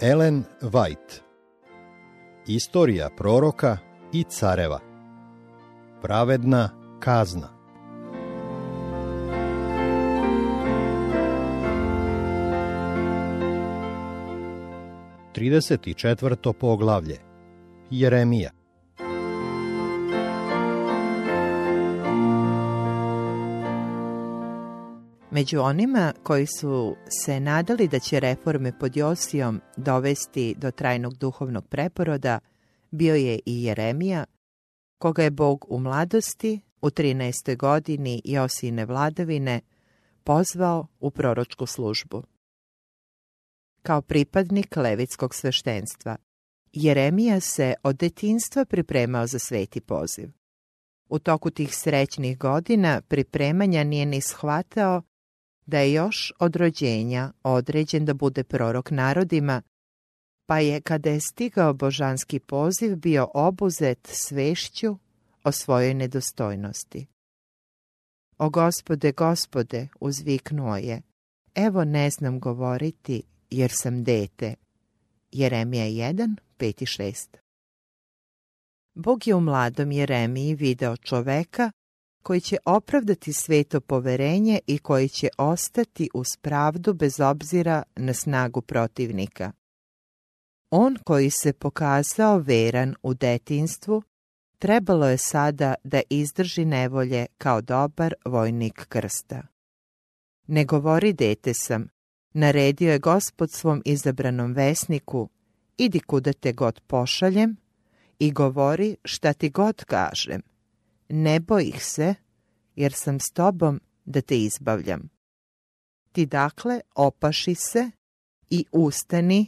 Ellen White. Istorija proroka i careva. Pravedna kazna. Trideset četvrto poglavlje. Jeremija Među onima koji su se nadali da će reforme pod Josijom dovesti do trajnog duhovnog preporoda, bio je i Jeremija, koga je Bog u mladosti, u 13. godini Josijine vladavine, pozvao u proročku službu. Kao pripadnik levitskog sveštenstva, Jeremija se od detinstva pripremao za sveti poziv. U toku tih srećnih godina pripremanja nije ni shvatao da je još od rođenja određen da bude prorok narodima, pa je kada je stigao božanski poziv bio obuzet svešću o svojoj nedostojnosti. O gospode, gospode, uzviknuo je, evo ne znam govoriti jer sam dete. Jeremija 1, 5 i 6 Bog je u mladom Jeremiji video čoveka koji će opravdati sveto poverenje i koji će ostati uz pravdu bez obzira na snagu protivnika. On koji se pokazao veran u detinstvu, trebalo je sada da izdrži nevolje kao dobar vojnik krsta. Ne govori dete sam, naredio je gospod svom izabranom vesniku, idi kuda te god pošaljem i govori šta ti god kažem ne boj ih se, jer sam s tobom da te izbavljam. Ti dakle opaši se i ustani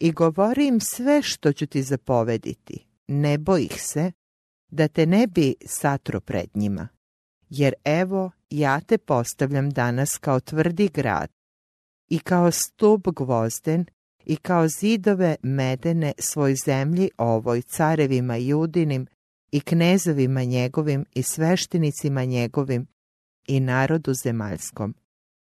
i govori im sve što ću ti zapovediti. Ne boj ih se, da te ne bi satro pred njima. Jer evo, ja te postavljam danas kao tvrdi grad i kao stup gvozden i kao zidove medene svoj zemlji ovoj carevima judinim i knezovima njegovim i sveštenicima njegovim i narodu zemaljskom.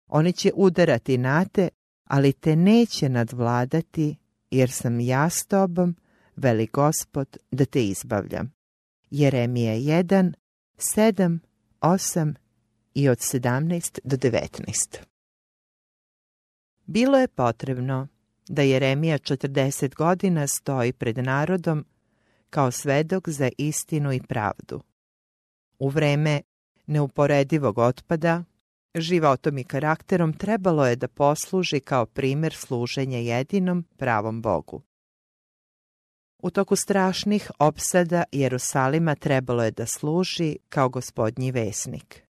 Oni će udarati na te, ali te neće nadvladati, jer sam ja s tobom, veli gospod, da te izbavljam. Jeremija 1, 7, 8 i od 17 do 19. Bilo je potrebno da Jeremija 40 godina stoji pred narodom kao svedok za istinu i pravdu. U vreme neuporedivog otpada, životom i karakterom trebalo je da posluži kao primjer služenja jedinom pravom Bogu. U toku strašnih opsada Jerusalima trebalo je da služi kao gospodnji vesnik.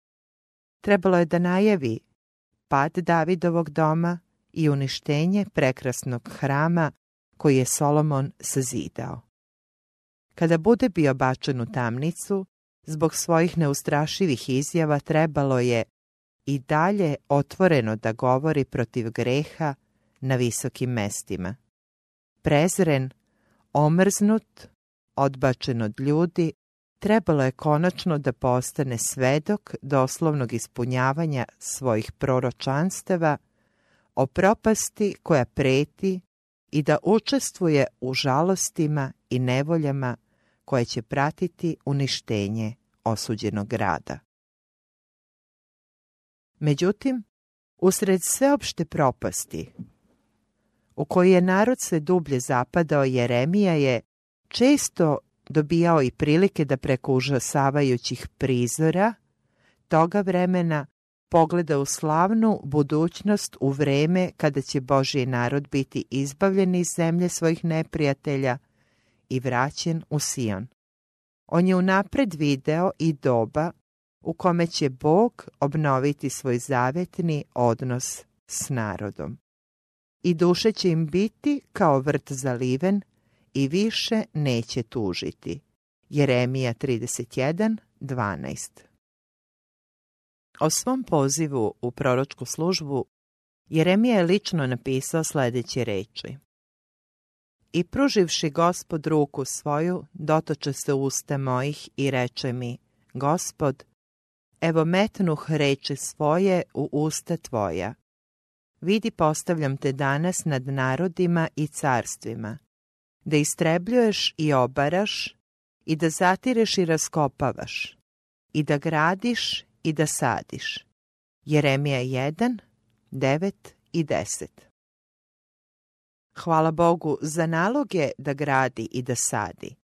Trebalo je da najavi pad Davidovog doma i uništenje prekrasnog hrama koji je Solomon sazidao. Kada bude bio bačen u tamnicu, zbog svojih neustrašivih izjava trebalo je i dalje otvoreno da govori protiv greha na visokim mestima. Prezren, omrznut, odbačen od ljudi, trebalo je konačno da postane svedok doslovnog ispunjavanja svojih proročanstava o propasti koja preti i da učestvuje u žalostima i nevoljama koje će pratiti uništenje osuđenog grada. Međutim, usred sveopšte propasti, u kojoj je narod sve dublje zapadao, Jeremija je često dobijao i prilike da preko užasavajućih prizora toga vremena pogleda u slavnu budućnost u vreme kada će Božji narod biti izbavljen iz zemlje svojih neprijatelja i vraćen u Sion. On je unapred video i doba u kome će Bog obnoviti svoj zavetni odnos s narodom. I duše će im biti kao vrt zaliven i više neće tužiti. Jeremija 31, 12 O svom pozivu u proročku službu Jeremija je lično napisao sljedeće reči. I pruživši gospod ruku svoju, dotoče se usta mojih i reče mi, gospod, evo metnuh reči svoje u usta tvoja. Vidi postavljam te danas nad narodima i carstvima, da istrebljuješ i obaraš, i da zatireš i raskopavaš, i da gradiš i da sadiš. Jeremija 1, 9 i 10 Hvala Bogu za naloge da gradi i da sadi.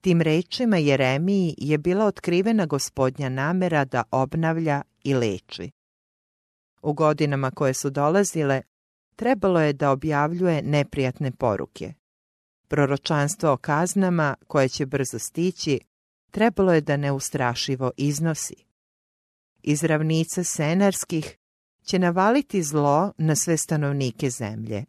Tim rečima Jeremiji je bila otkrivena gospodnja namera da obnavlja i leči. U godinama koje su dolazile, trebalo je da objavljuje neprijatne poruke. Proročanstvo o kaznama, koje će brzo stići, trebalo je da neustrašivo iznosi. Iz ravnica senarskih će navaliti zlo na sve stanovnike zemlje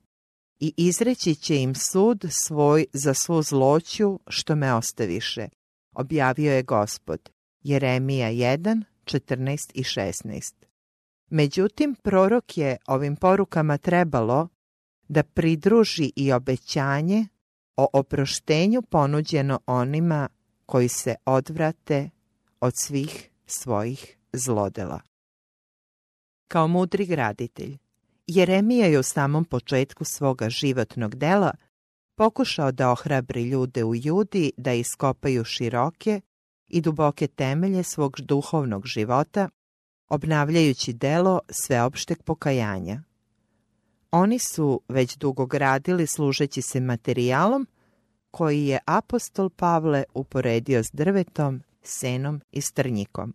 i izreći će im sud svoj za svu zloću što me ostaviše, objavio je gospod. Jeremija 1, 14 i 16. Međutim, prorok je ovim porukama trebalo da pridruži i obećanje o oproštenju ponuđeno onima koji se odvrate od svih svojih zlodela. Kao mudri graditelj, Jeremija je u samom početku svoga životnog dela pokušao da ohrabri ljude u Judi da iskopaju široke i duboke temelje svog duhovnog života, obnavljajući delo sveopšteg pokajanja. Oni su već dugo gradili služeći se materijalom koji je apostol Pavle uporedio s drvetom, senom i strnjikom,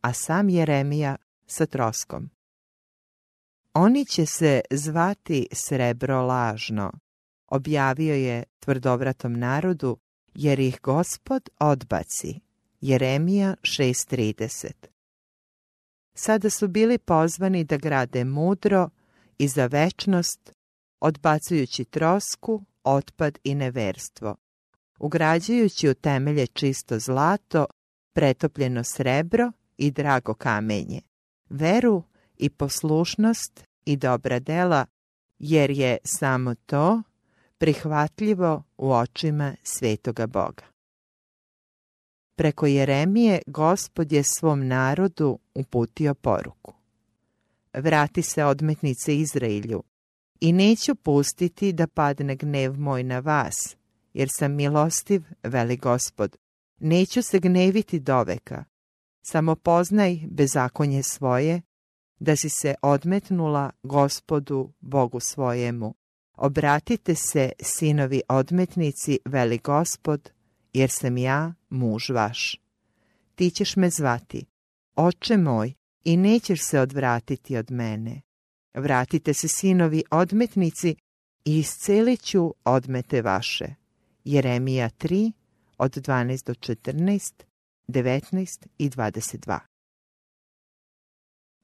a sam Jeremija sa troskom. Oni će se zvati srebro lažno, objavio je tvrdovratom narodu, jer ih gospod odbaci. Jeremija 6.30 Sada su bili pozvani da grade mudro i za večnost, odbacujući trosku, otpad i neverstvo, ugrađujući u temelje čisto zlato, pretopljeno srebro i drago kamenje, veru i poslušnost i dobra dela, jer je samo to prihvatljivo u očima svetoga Boga. Preko Jeremije gospod je svom narodu uputio poruku. Vrati se odmetnice Izraelju i neću pustiti da padne gnev moj na vas, jer sam milostiv, veli gospod. Neću se gneviti doveka. Samo poznaj bezakonje svoje da si se odmetnula gospodu Bogu svojemu. Obratite se, sinovi odmetnici, veli gospod, jer sam ja muž vaš. Ti ćeš me zvati, oče moj, i nećeš se odvratiti od mene. Vratite se, sinovi odmetnici, i iscelit ću odmete vaše. Jeremija 3, od 12 do 14, 19 i 22.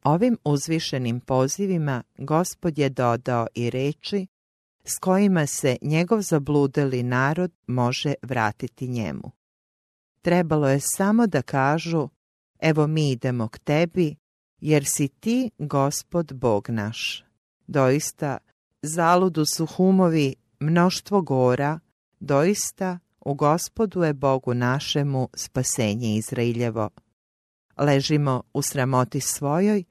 Ovim uzvišenim pozivima gospod je dodao i reči s kojima se njegov zabludeli narod može vratiti njemu. Trebalo je samo da kažu, evo mi idemo k tebi, jer si ti gospod Bog naš. Doista, zaludu su humovi mnoštvo gora, doista u gospodu je Bogu našemu spasenje Izrailjevo. Ležimo u sramoti svojoj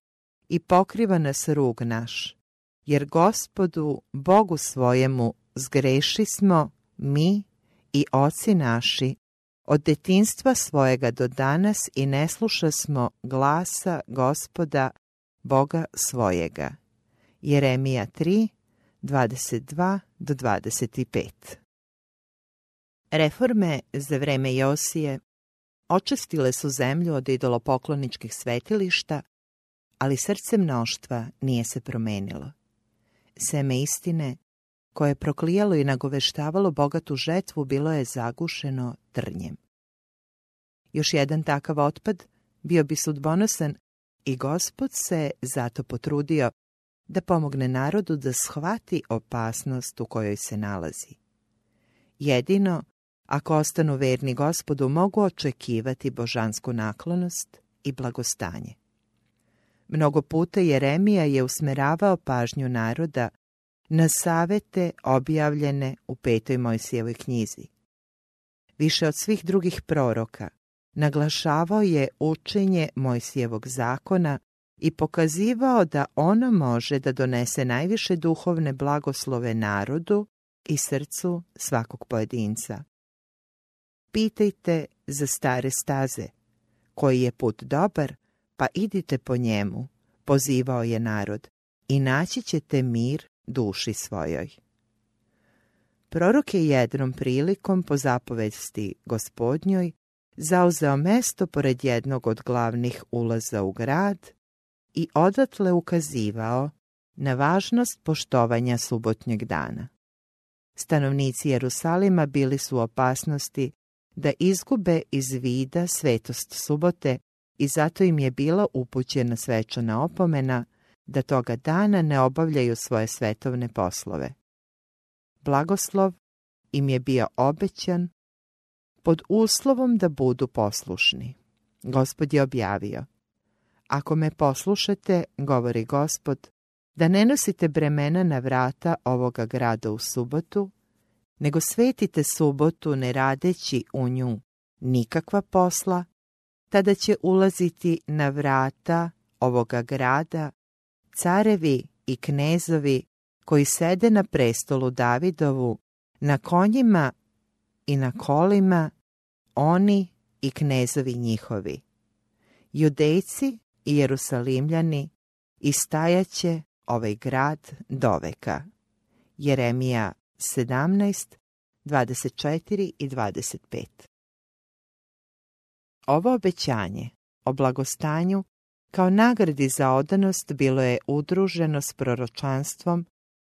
i pokriva nas rug naš, jer gospodu, Bogu svojemu, zgreši smo mi i oci naši, od detinstva svojega do danas i ne sluša smo glasa gospoda, Boga svojega. Jeremija 3, 22 do 25 Reforme za vreme Josije očistile su zemlju od idolopokloničkih svetilišta ali srce mnoštva nije se promenilo. Seme istine, koje je proklijalo i nagoveštavalo bogatu žetvu, bilo je zagušeno trnjem. Još jedan takav otpad bio bi sudbonosan i gospod se zato potrudio da pomogne narodu da shvati opasnost u kojoj se nalazi. Jedino, ako ostanu verni gospodu, mogu očekivati božansku naklonost i blagostanje. Mnogo puta Jeremija je usmeravao pažnju naroda na savete objavljene u petoj Mojsijevoj knjizi. Više od svih drugih proroka naglašavao je učenje Mojsijevog zakona i pokazivao da ono može da donese najviše duhovne blagoslove narodu i srcu svakog pojedinca. Pitajte za stare staze, koji je put dobar, pa idite po njemu, pozivao je narod, i naći ćete mir duši svojoj. Prorok je jednom prilikom po zapovesti gospodnjoj zauzeo mesto pored jednog od glavnih ulaza u grad i odatle ukazivao na važnost poštovanja subotnjeg dana. Stanovnici Jerusalima bili su u opasnosti da izgube iz vida svetost subote i zato im je bila upućena svečana opomena da toga dana ne obavljaju svoje svetovne poslove. Blagoslov im je bio obećan pod uslovom da budu poslušni. Gospod je objavio, ako me poslušate, govori gospod, da ne nosite bremena na vrata ovoga grada u subotu, nego svetite subotu ne radeći u nju nikakva posla, tada će ulaziti na vrata ovoga grada carevi i knezovi koji sede na prestolu Davidovu, na konjima i na kolima, oni i knezovi njihovi. Judejci i Jerusalimljani istajaće ovaj grad doveka. Jeremija 17, 24 i 25 Ovo obećanje o blagostanju kao nagradi za odanost bilo je udruženo s proročanstvom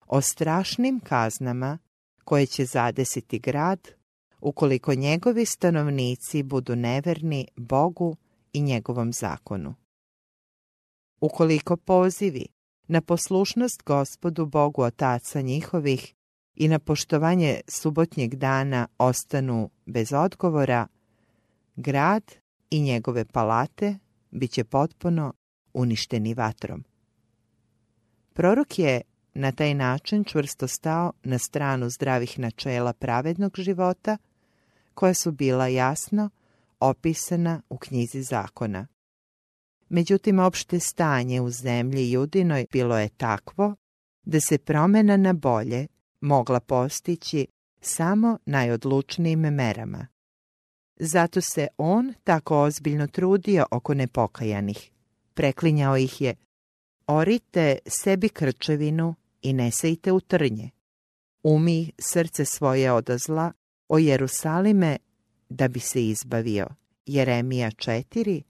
o strašnim kaznama koje će zadesiti grad ukoliko njegovi stanovnici budu neverni Bogu i njegovom zakonu. Ukoliko pozivi na poslušnost gospodu Bogu otaca njihovih i na poštovanje subotnjeg dana ostanu bez odgovora, grad i njegove palate bit će potpuno uništeni vatrom. Prorok je na taj način čvrsto stao na stranu zdravih načela pravednog života, koja su bila jasno opisana u knjizi zakona. Međutim, opšte stanje u zemlji judinoj bilo je takvo da se promjena na bolje mogla postići samo najodlučnijim merama. Zato se on tako ozbiljno trudio oko nepokajanih. Preklinjao ih je, orite sebi krčevinu i ne sejte u trnje. Umi srce svoje odazla o Jerusalime da bi se izbavio. Jeremija 4,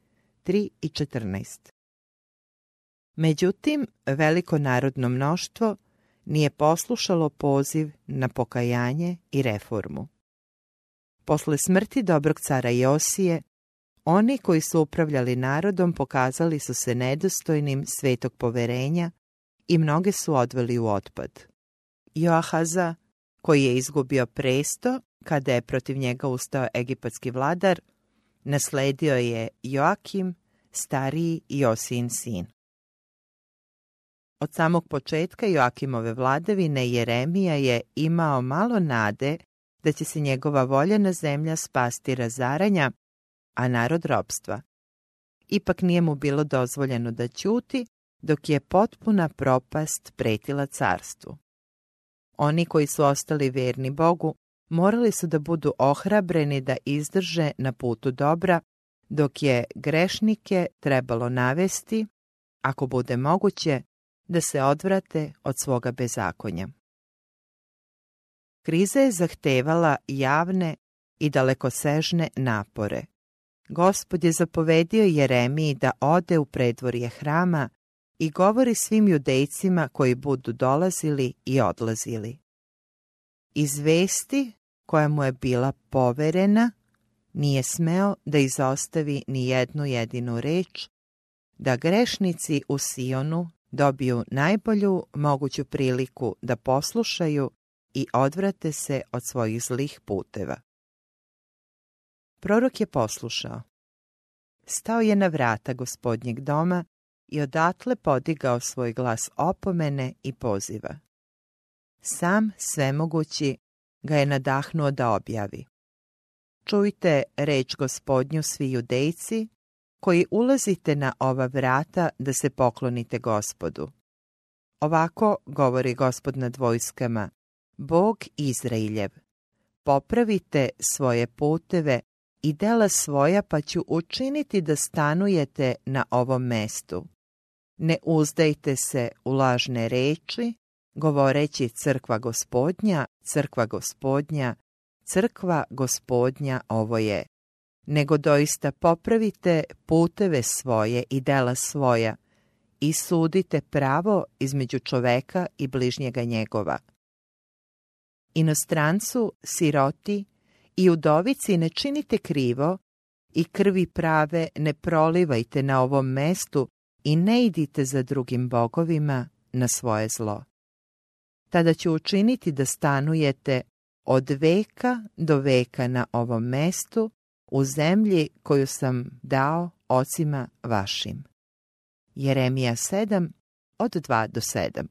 3 i 14 Međutim, veliko narodno mnoštvo nije poslušalo poziv na pokajanje i reformu. Posle smrti dobrog cara Josije, oni koji su upravljali narodom pokazali su se nedostojnim svetog poverenja i mnoge su odveli u otpad. Joahaza, koji je izgubio presto kada je protiv njega ustao egipatski vladar, nasledio je Joakim, stariji Josin sin. Od samog početka Joakimove vladavine Jeremija je imao malo nade da će se njegova voljena zemlja spasti razaranja, a narod robstva. Ipak nije mu bilo dozvoljeno da ćuti, dok je potpuna propast pretila carstvu. Oni koji su ostali verni Bogu morali su da budu ohrabreni da izdrže na putu dobra, dok je grešnike trebalo navesti, ako bude moguće, da se odvrate od svoga bezakonja. Kriza je zahtevala javne i dalekosežne napore. Gospod je zapovedio Jeremiji da ode u predvorje hrama i govori svim judejcima koji budu dolazili i odlazili. Iz vesti koja mu je bila poverena, nije smeo da izostavi ni jednu jedinu reč, da grešnici u Sionu dobiju najbolju moguću priliku da poslušaju i odvrate se od svojih zlih puteva. Prorok je poslušao. Stao je na vrata gospodnjeg doma i odatle podigao svoj glas opomene i poziva. Sam svemogući ga je nadahnuo da objavi. Čujte reč gospodnju svi judejci koji ulazite na ova vrata da se poklonite gospodu. Ovako govori gospod nad vojskama, Bog Izrailjev. Popravite svoje puteve i dela svoja pa ću učiniti da stanujete na ovom mestu. Ne uzdajte se u lažne reči, govoreći crkva gospodnja, crkva gospodnja, crkva gospodnja ovo je. Nego doista popravite puteve svoje i dela svoja i sudite pravo između čoveka i bližnjega njegova. Inostrancu, siroti i udovici ne činite krivo i krvi prave ne prolivajte na ovom mestu i ne idite za drugim bogovima na svoje zlo. Tada ću učiniti da stanujete od veka do veka na ovom mestu u zemlji koju sam dao ocima vašim. Jeremija 7 od 2 do 7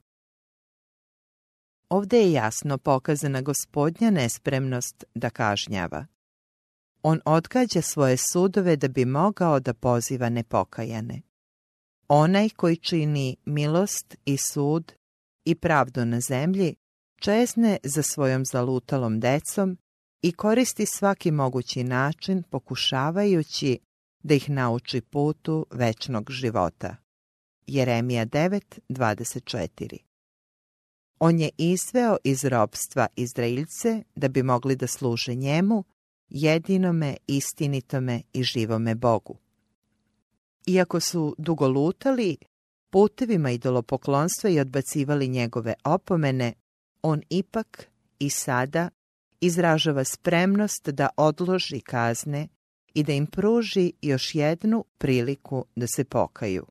Ovdje je jasno pokazana gospodnja nespremnost da kažnjava. On odgađa svoje sudove da bi mogao da poziva nepokajane. Onaj koji čini milost i sud i pravdu na zemlji, čezne za svojom zalutalom decom i koristi svaki mogući način pokušavajući da ih nauči putu večnog života. Jeremija 9.24 On je izveo iz robstva Izraelce da bi mogli da služe njemu, jedinome, istinitome i živome Bogu. Iako su dugo lutali putevima idolopoklonstva i odbacivali njegove opomene, on ipak i sada izražava spremnost da odloži kazne i da im pruži još jednu priliku da se pokaju.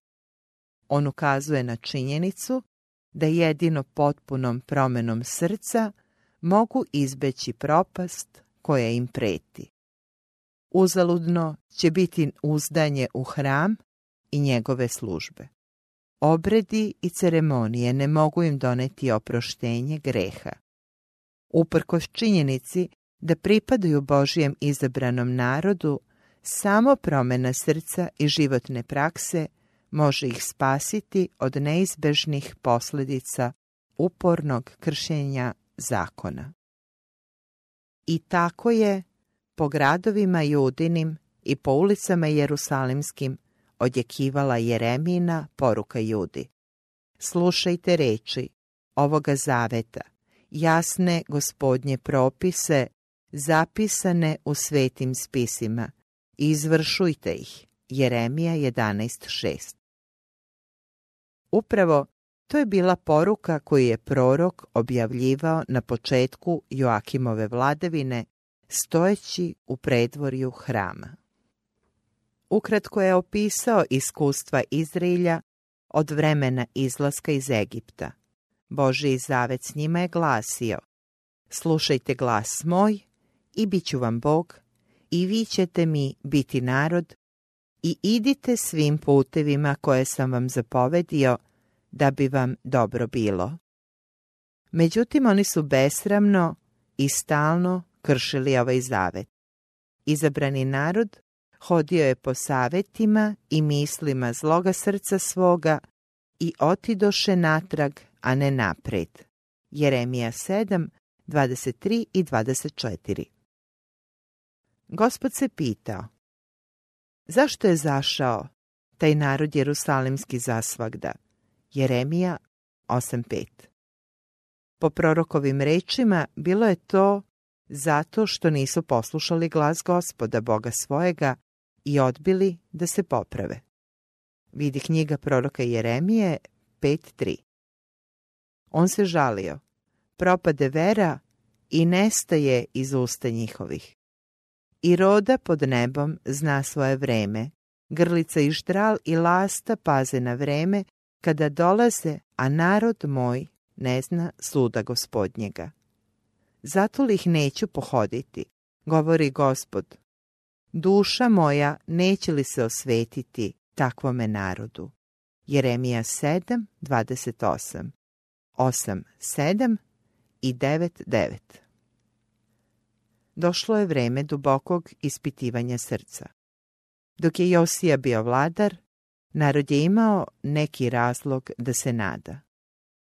On ukazuje na činjenicu da jedino potpunom promenom srca mogu izbeći propast koja im preti. Uzaludno će biti uzdanje u hram i njegove službe. Obredi i ceremonije ne mogu im doneti oproštenje greha. Uprkos činjenici da pripadaju Božijem izabranom narodu, samo promjena srca i životne prakse može ih spasiti od neizbežnih posljedica upornog kršenja zakona. I tako je po gradovima judinim i po ulicama jerusalimskim odjekivala Jeremina poruka Judi. Slušajte reči ovoga zaveta, jasne gospodnje propise, zapisane u svetim spisima, izvršujte ih. Jeremija 11.6 Upravo to je bila poruka koju je prorok objavljivao na početku Joakimove vladavine, stojeći u predvorju hrama. Ukratko je opisao iskustva Izraelja od vremena izlaska iz Egipta. Boži zavet s njima je glasio Slušajte glas moj i bit ću vam Bog i vi ćete mi biti narod i idite svim putevima koje sam vam zapovedio da bi vam dobro bilo. Međutim, oni su besramno i stalno kršili ovaj zavet. Izabrani narod hodio je po savetima i mislima zloga srca svoga i otidoše natrag, a ne napred. Jeremija 7, 23 i 24 Gospod se pitao, zašto je zašao taj narod jerusalimski zasvagda? Jeremija 8.5 Po prorokovim rečima bilo je to zato što nisu poslušali glas gospoda Boga svojega i odbili da se poprave. Vidi knjiga proroka Jeremije 5.3. On se žalio, propade vera i nestaje iz usta njihovih. I roda pod nebom zna svoje vreme, grlica i štral i lasta paze na vreme kada dolaze, a narod moj ne zna suda gospodnjega. Zato li ih neću pohoditi, govori gospod, Duša moja neće li se osvetiti takvome narodu? Jeremija 7, 28, 8, 7 i 9, 9 Došlo je vreme dubokog ispitivanja srca. Dok je Josija bio vladar, narod je imao neki razlog da se nada.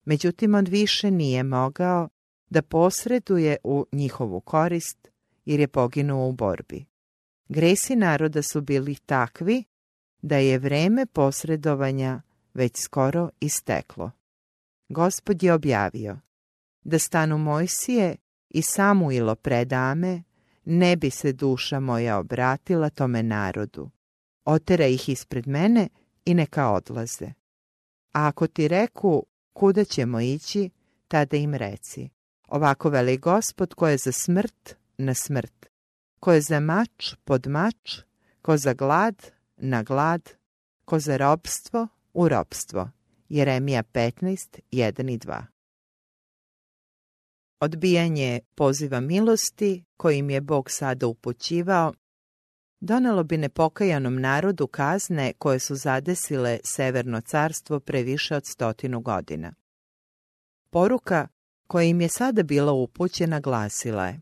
Međutim, on više nije mogao da posreduje u njihovu korist, jer je poginuo u borbi. Gresi naroda su bili takvi da je vreme posredovanja već skoro isteklo. Gospod je objavio da stanu Mojsije i Samuilo predame, ne bi se duša moja obratila tome narodu. Otera ih ispred mene i neka odlaze. A ako ti reku kuda ćemo ići, tada im reci. Ovako veli gospod ko je za smrt na smrt, ko je za mač pod mač, ko za glad na glad, ko za robstvo u robstvo. Jeremija 15, 1 i 2 Odbijanje poziva milosti, kojim je Bog sada upućivao, donelo bi nepokajanom narodu kazne koje su zadesile Severno carstvo pre više od stotinu godina. Poruka koja im je sada bila upućena glasila je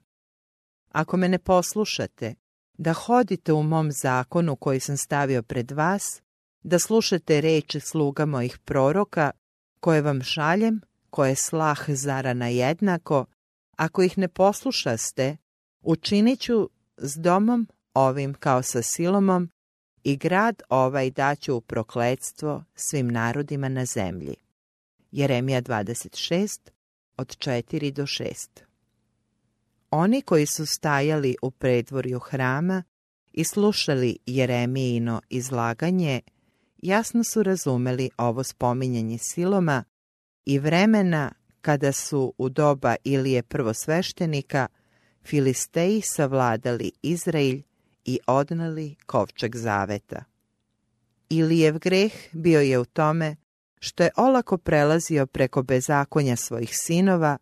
Ako me ne poslušate, da hodite u mom zakonu koji sam stavio pred vas, da slušate reči sluga mojih proroka, koje vam šaljem, koje slah zarana jednako, ako ih ne poslušaste, učinit ću s domom ovim kao sa silomom i grad ovaj daću u prokledstvo svim narodima na zemlji. Jeremija 26, od 4 do 6 Oni koji su stajali u predvorju hrama i slušali Jeremijino izlaganje, jasno su razumeli ovo spominjanje siloma i vremena kada su u doba Ilije prvosveštenika Filisteji savladali Izrael i odnali kovčeg zaveta. Ilijev greh bio je u tome što je olako prelazio preko bezakonja svojih sinova,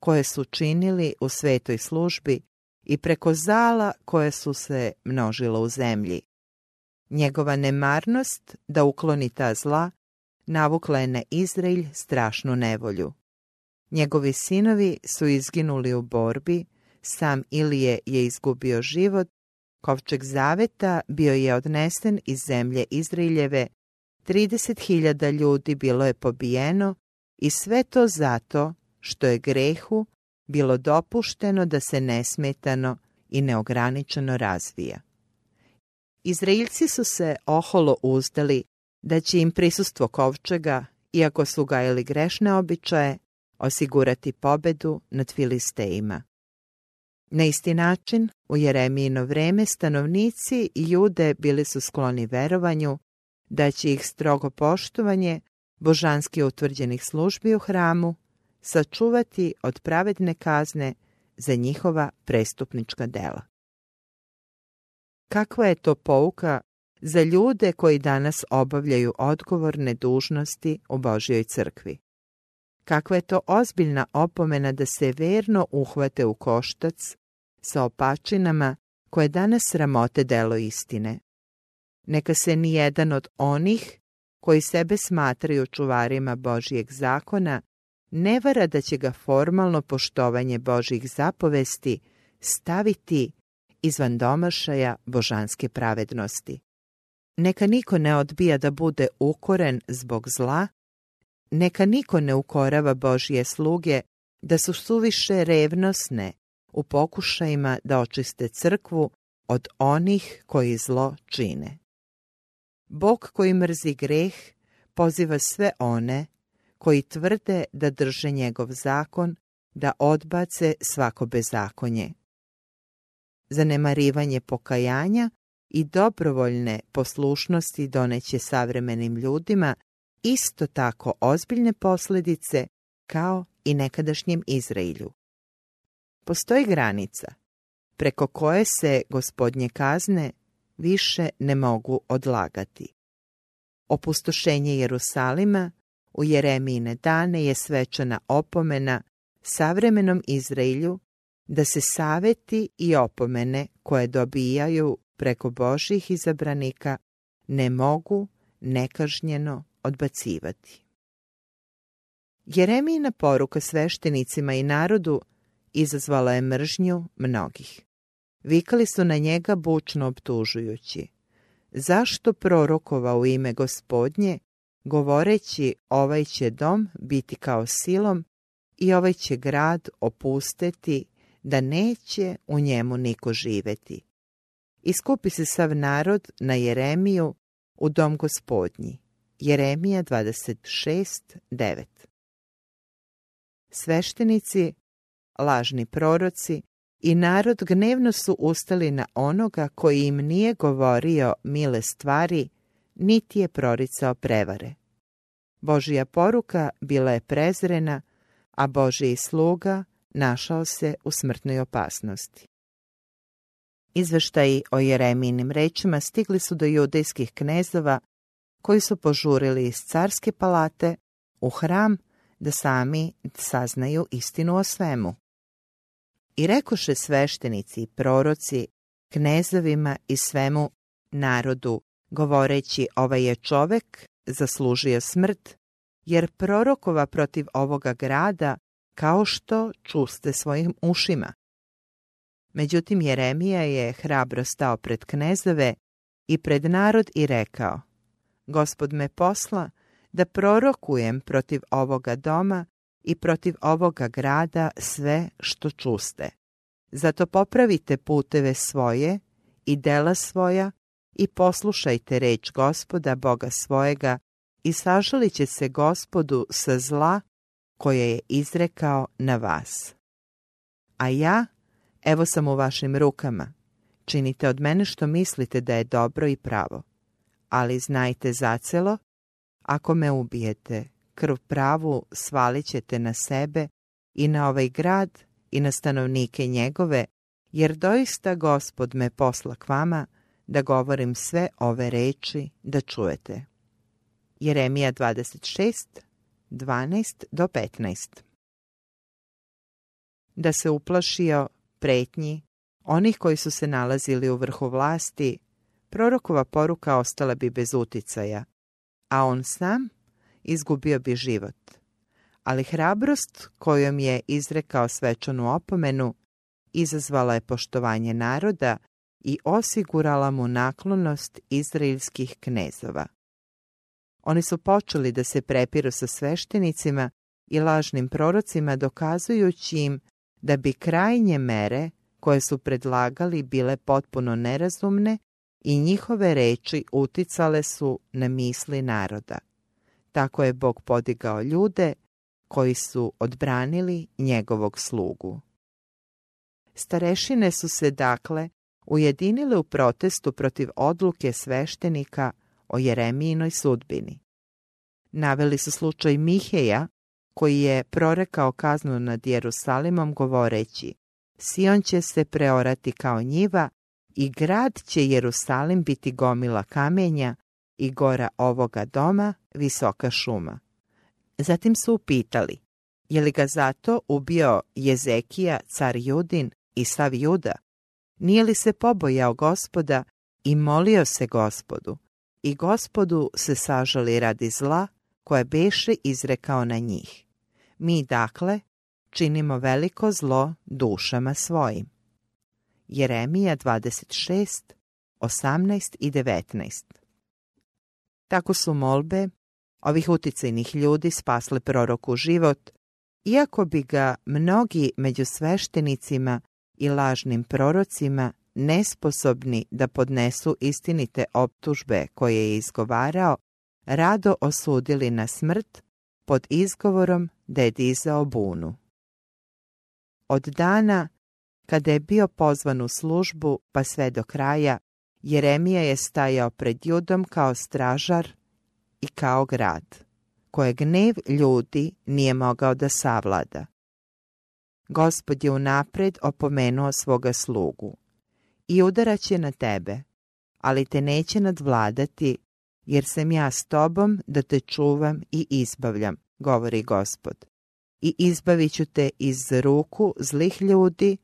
koje su činili u svetoj službi i preko zala koje su se množilo u zemlji. Njegova nemarnost da ukloni ta zla navukla je na Izraelj strašnu nevolju. Njegovi sinovi su izginuli u borbi, sam Ilije je izgubio život, kovčeg zaveta bio je odnesen iz zemlje Izraeljeve, 30.000 ljudi bilo je pobijeno i sve to zato što je grehu bilo dopušteno da se nesmetano i neograničeno razvija. Izraelci su se oholo uzdali da će im prisustvo kovčega, iako su gajali grešne običaje, osigurati pobedu nad Filistejima. Na isti način, u Jeremijino vreme stanovnici i jude bili su skloni verovanju da će ih strogo poštovanje božanski utvrđenih službi u hramu sačuvati od pravedne kazne za njihova prestupnička dela. Kakva je to pouka za ljude koji danas obavljaju odgovorne dužnosti u Božjoj crkvi? Kakva je to ozbiljna opomena da se verno uhvate u koštac sa opačinama koje danas sramote delo istine? Neka se nijedan od onih koji sebe smatraju čuvarima Božijeg zakona ne vara da će ga formalno poštovanje Božih zapovesti staviti izvan domašaja božanske pravednosti. Neka niko ne odbija da bude ukoren zbog zla, neka niko ne ukorava Božje sluge da su suviše revnosne u pokušajima da očiste crkvu od onih koji zlo čine. Bog koji mrzi greh poziva sve one koji tvrde da drže njegov zakon da odbace svako bezakonje. Zanemarivanje pokajanja i dobrovoljne poslušnosti doneće savremenim ljudima isto tako ozbiljne posljedice kao i nekadašnjem Izraelju. Postoji granica preko koje se gospodnje kazne više ne mogu odlagati. Opustošenje Jerusalima u Jeremijine dane je svečana opomena savremenom Izraelju da se saveti i opomene koje dobijaju preko Božih izabranika ne mogu nekažnjeno odbacivati. Jeremijina poruka sveštenicima i narodu izazvala je mržnju mnogih. Vikali su na njega bučno optužujući. zašto prorokova u ime gospodnje, govoreći ovaj će dom biti kao silom i ovaj će grad opusteti da neće u njemu niko živeti. Iskupi se sav narod na Jeremiju u dom gospodnji. Jeremija 26.9 Sveštenici, lažni proroci i narod gnevno su ustali na onoga koji im nije govorio mile stvari, niti je proricao prevare. Božija poruka bila je prezrena, a Božiji sluga našao se u smrtnoj opasnosti. Izveštaji o Jeremijinim rečima stigli su do judejskih knezova koji su požurili iz carske palate u hram da sami saznaju istinu o svemu. I rekoše sveštenici i proroci knezovima i svemu narodu, govoreći ovaj je čovek zaslužio smrt, jer prorokova protiv ovoga grada kao što čuste svojim ušima. Međutim, Jeremija je hrabro stao pred knezove i pred narod i rekao, Gospod me posla da prorokujem protiv ovoga doma i protiv ovoga grada sve što čuste. Zato popravite puteve svoje i dela svoja i poslušajte reč gospoda Boga svojega i sažalit će se gospodu sa zla koje je izrekao na vas. A ja, evo sam u vašim rukama, činite od mene što mislite da je dobro i pravo. Ali znajte zacelo, ako me ubijete, krv pravu svalit ćete na sebe i na ovaj grad i na stanovnike njegove, jer doista gospod me posla k vama da govorim sve ove reči da čujete. Jeremija 26, 12 do 15 Da se uplašio pretnji onih koji su se nalazili u vrhu vlasti, prorokova poruka ostala bi bez uticaja, a on sam izgubio bi život. Ali hrabrost kojom je izrekao svečanu opomenu izazvala je poštovanje naroda i osigurala mu naklonost izraelskih knezova. Oni su počeli da se prepiru sa sveštenicima i lažnim prorocima dokazujući im da bi krajnje mere koje su predlagali bile potpuno nerazumne i njihove reči uticale su na misli naroda. Tako je Bog podigao ljude koji su odbranili njegovog slugu. Starešine su se dakle ujedinile u protestu protiv odluke sveštenika o Jeremijinoj sudbini. Naveli su slučaj Miheja, koji je prorekao kaznu nad Jerusalimom govoreći Sion će se preorati kao njiva i grad će Jerusalim biti gomila kamenja i gora ovoga doma visoka šuma. Zatim su upitali, je li ga zato ubio Jezekija, car Judin i sav Juda? Nije li se pobojao gospoda i molio se gospodu? I gospodu se sažali radi zla koje beše izrekao na njih. Mi dakle činimo veliko zlo dušama svojim. Jeremija 26, 18 i 19 Tako su molbe ovih uticajnih ljudi spasle proroku život, iako bi ga mnogi među sveštenicima i lažnim prorocima nesposobni da podnesu istinite optužbe koje je izgovarao, rado osudili na smrt pod izgovorom da je dizao bunu. Od dana kada je bio pozvan u službu pa sve do kraja, Jeremija je stajao pred judom kao stražar i kao grad, koje gnev ljudi nije mogao da savlada. Gospod je unapred opomenuo svoga slugu i udaraće na tebe, ali te neće nadvladati, jer sam ja s tobom da te čuvam i izbavljam, govori gospod. I izbavit ću te iz ruku zlih ljudi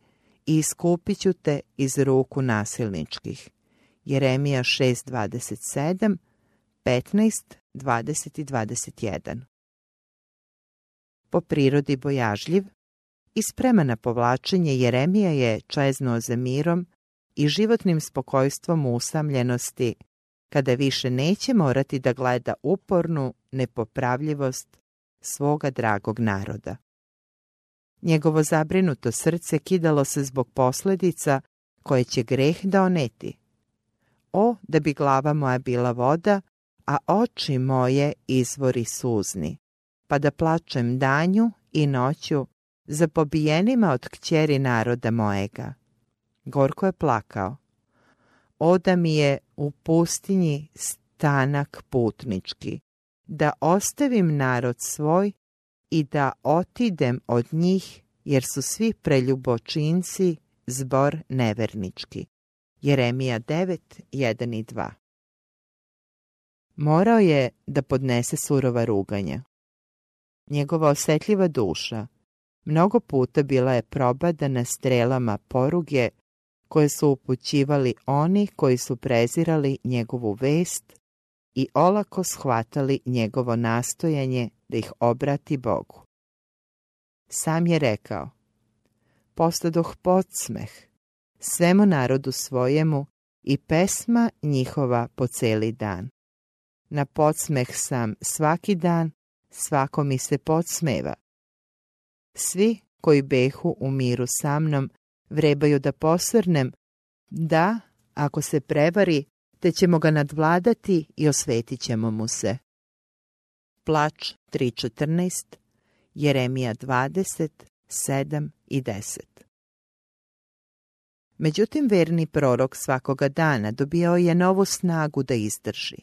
i iskupit ću te iz ruku nasilničkih. Jeremija 6.27, 15, 20 i 21. Po prirodi bojažljiv i sprema na povlačenje Jeremija je čeznuo za mirom i životnim spokojstvom usamljenosti kada više neće morati da gleda upornu nepopravljivost svoga dragog naroda. Njegovo zabrinuto srce kidalo se zbog posljedica koje će greh da oneti. O, da bi glava moja bila voda, a oči moje izvori suzni, pa da plačem danju i noću za pobijenima od kćeri naroda mojega. Gorko je plakao. O da mi je u pustinji stanak putnički, da ostavim narod svoj i da otidem od njih, jer su svi preljubočinci zbor nevernički. Jeremija 9, 1 i 2 Morao je da podnese surova ruganja. Njegova osjetljiva duša mnogo puta bila je probadana strelama poruge koje su upućivali oni koji su prezirali njegovu vest i olako shvatali njegovo nastojanje da ih obrati Bogu. Sam je rekao, postadoh podsmeh svemu narodu svojemu i pesma njihova po celi dan. Na podsmeh sam svaki dan, svako mi se podsmeva. Svi koji behu u miru sa mnom vrebaju da posrnem, da, ako se prevari, te ćemo ga nadvladati i osvetit ćemo mu se. Plač 3.14, Jeremija 20, 7 i 10 Međutim, verni prorok svakoga dana dobijao je novu snagu da izdrži.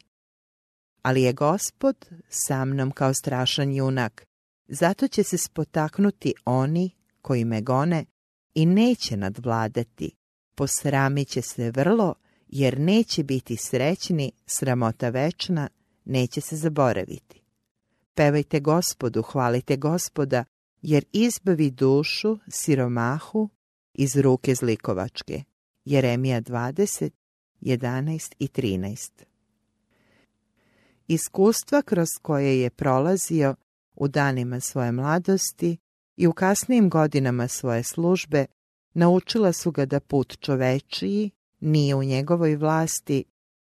Ali je gospod sa mnom kao strašan junak, zato će se spotaknuti oni koji me gone i neće nadvladati, posramit će se vrlo jer neće biti srećni, sramota večna, neće se zaboraviti. Pevajte gospodu, hvalite gospoda, jer izbavi dušu siromahu iz ruke zlikovačke. Jeremija 20, 11 i 13 Iskustva kroz koje je prolazio u danima svoje mladosti i u kasnijim godinama svoje službe naučila su ga da put čovečiji nije u njegovoj vlasti,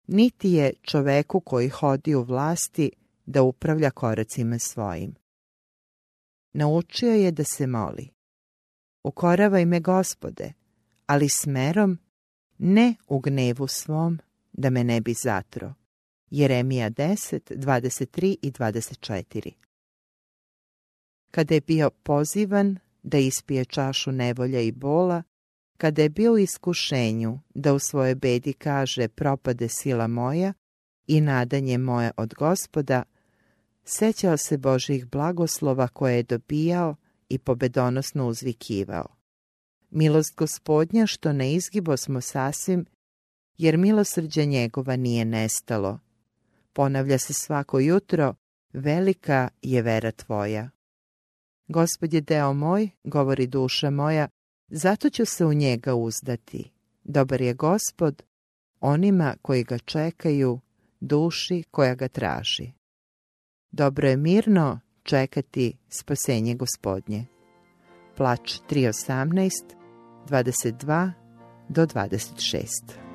niti je čoveku koji hodi u vlasti da upravlja koracima svojim. Naučio je da se moli. Ukoravaj me, gospode, ali smerom, ne u gnevu svom, da me ne bi zatro. Jeremija 10, 23 i 24 Kada je bio pozivan da ispije čašu nevolja i bola, kada je bio u iskušenju da u svojoj bedi kaže propade sila moja i nadanje moje od gospoda, sećao se Božih blagoslova koje je dobijao i pobedonosno uzvikivao. Milost gospodnja što ne izgibo smo sasvim, jer milosrđe njegova nije nestalo. Ponavlja se svako jutro, velika je vera tvoja. Gospod je deo moj, govori duša moja, zato ću se u njega uzdati. Dobar je gospod onima koji ga čekaju, duši koja ga traži. Dobro je mirno čekati spasenje gospodnje. Plač 3.18, 22 do 26.